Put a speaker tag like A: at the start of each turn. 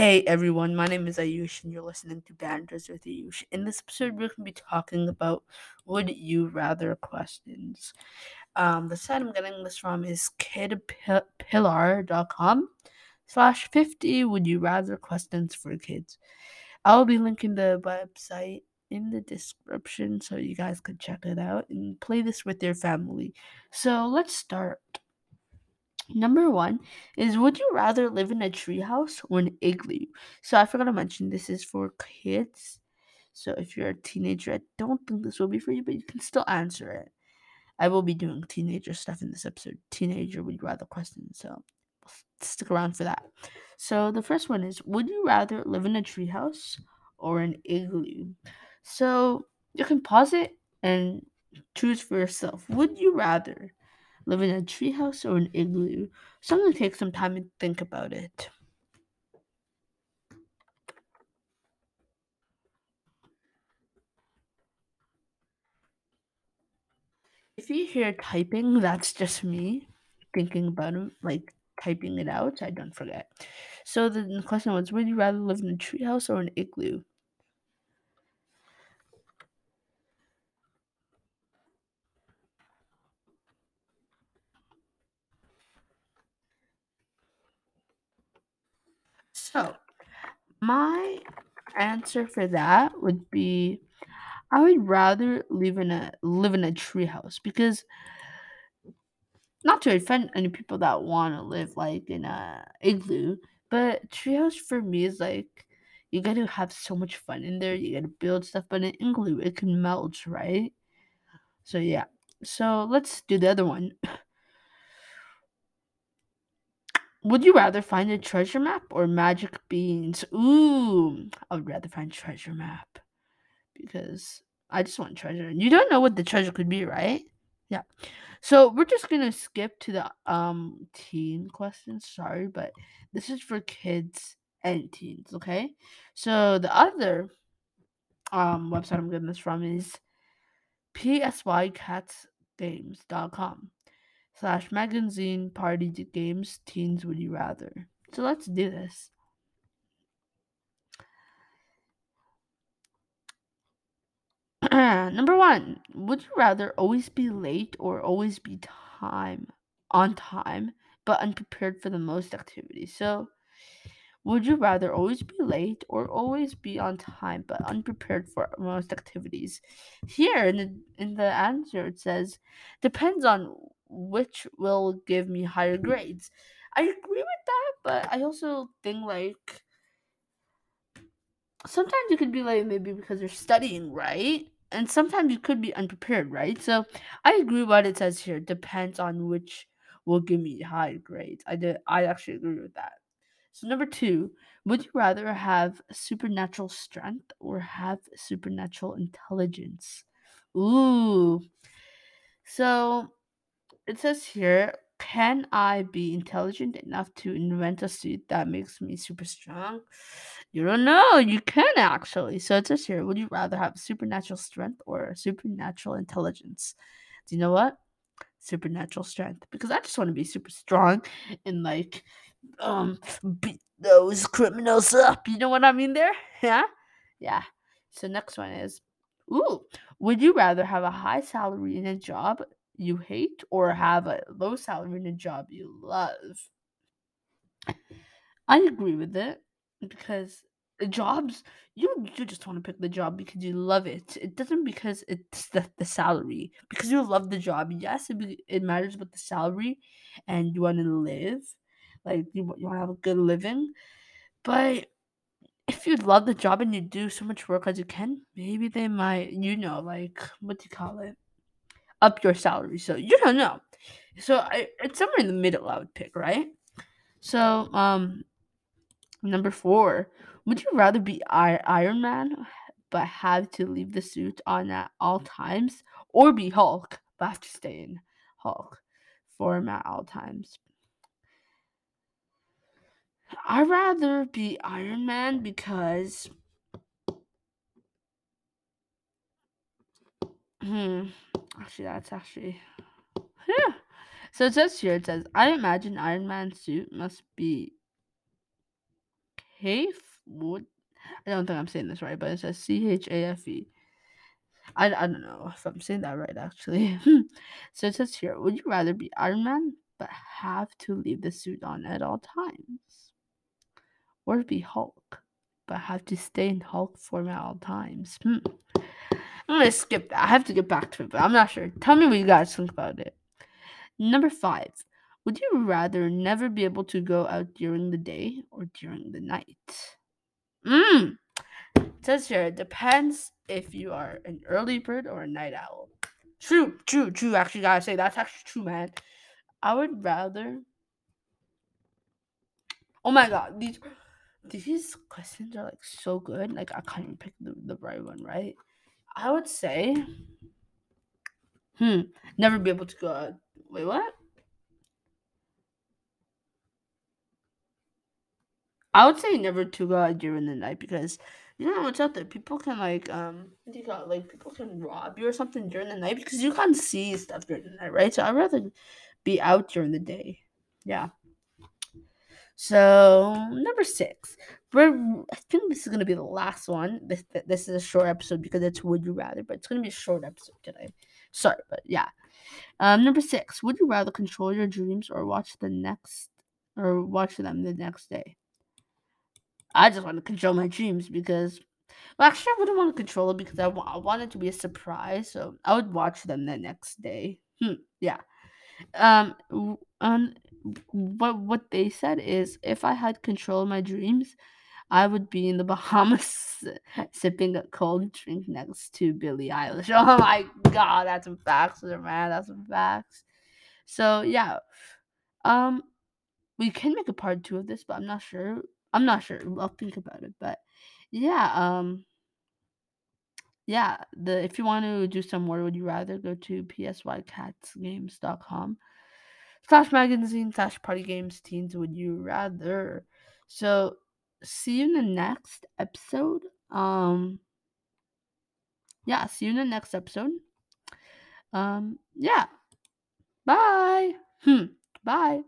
A: Hey everyone, my name is Ayush and you're listening to Banders with Ayush. In this episode, we're going to be talking about would you rather questions. Um, the site I'm getting this from is kidpillar.com slash 50 would you rather questions for kids. I'll be linking the website in the description so you guys can check it out and play this with your family. So let's start. Number one is Would you rather live in a treehouse or an igloo? So I forgot to mention this is for kids. So if you're a teenager, I don't think this will be for you, but you can still answer it. I will be doing teenager stuff in this episode. Teenager would rather questions. So stick around for that. So the first one is Would you rather live in a treehouse or an igloo? So you can pause it and choose for yourself. Would you rather live in a treehouse or an igloo? So I'm gonna take some time and think about it. If you hear typing, that's just me thinking about it, like typing it out so I don't forget. So the question was, would you rather live in a treehouse or an igloo? So my answer for that would be I would rather live in a live in a treehouse because not to offend any people that want to live like in a igloo, but treehouse for me is like you got to have so much fun in there. You got to build stuff, but an igloo it can melt, right? So yeah. So let's do the other one. Would you rather find a treasure map or magic beans? Ooh, I would rather find treasure map because I just want treasure. You don't know what the treasure could be, right? Yeah. So we're just gonna skip to the um teen questions. Sorry, but this is for kids and teens. Okay. So the other um website I'm getting this from is psycatsgames.com slash magazine party games teens would you rather. So let's do this. Number one, would you rather always be late or always be time on time but unprepared for the most activities? So, would you rather always be late or always be on time but unprepared for most activities? Here in the in the answer it says depends on which will give me higher mm-hmm. grades. I agree with that, but I also think like sometimes you could be like maybe because you're studying, right? And sometimes you could be unprepared, right? So I agree what it says here. Depends on which will give me high grades. I did I actually agree with that. So number two, would you rather have supernatural strength or have supernatural intelligence? Ooh. So it says here, can I be intelligent enough to invent a suit that makes me super strong? You don't know. You can actually. So it says here, would you rather have supernatural strength or supernatural intelligence? Do you know what? Supernatural strength. Because I just want to be super strong and like um beat those criminals up. You know what I mean there? Yeah? Yeah. So next one is Ooh, would you rather have a high salary in a job you hate or have a low salary in a job you love? I agree with it because jobs you you just want to pick the job because you love it. It doesn't because it's the, the salary because you love the job. Yes, it, be, it matters about the salary and you want to live like you, you want to have a good living, but if you love the job and you do so much work as you can, maybe they might you know like what do you call it up your salary. So you don't know. So I, it's somewhere in the middle. I would pick right. So um Number four, would you rather be I- Iron Man but have to leave the suit on at all times, or be Hulk but have to stay in Hulk form at all times? I'd rather be Iron Man because hmm actually that's actually yeah. So it says here it says I imagine Iron Man's suit must be Chafe would I don't think I'm saying this right, but it says C H A F E. I, I don't know if I'm saying that right actually. so it says here, would you rather be Iron Man but have to leave the suit on at all times? Or be Hulk but have to stay in Hulk form at all times? Hmm. I'm gonna skip that. I have to get back to it, but I'm not sure. Tell me what you guys think about it. Number five. Would you rather never be able to go out during the day or during the night? Mmm. Says here it depends if you are an early bird or a night owl. True, true, true. Actually, gotta say that's actually true, man. I would rather. Oh my god, these these questions are like so good. Like I can't even pick the, the right one, right? I would say, hmm, never be able to go out. Wait, what? I would say never to go out during the night because you know what's out there. People can like um, you it? Like people can rob you or something during the night because you can't see stuff during the night, right? So I'd rather be out during the day. Yeah. So number six, I think this is gonna be the last one. This this is a short episode because it's would you rather, but it's gonna be a short episode today. Sorry, but yeah. Um, number six, would you rather control your dreams or watch the next or watch them the next day? I just want to control my dreams because, well, actually, I wouldn't want to control it because I, wa- I want it to be a surprise. So I would watch them the next day. Hmm, yeah. Um. w- Um. What what they said is, if I had control of my dreams, I would be in the Bahamas sipping a cold drink next to Billie Eilish. Oh my god, that's some facts man. That's some facts. So yeah. Um we can make a part two of this, but I'm not sure. I'm not sure. I'll think about it. But yeah, um, yeah. The if you want to do some more, would you rather go to psycatsgames.com slash magazine slash party games teens? Would you rather? So see you in the next episode. Um, yeah. See you in the next episode. Um, yeah. Bye. Hmm. Bye.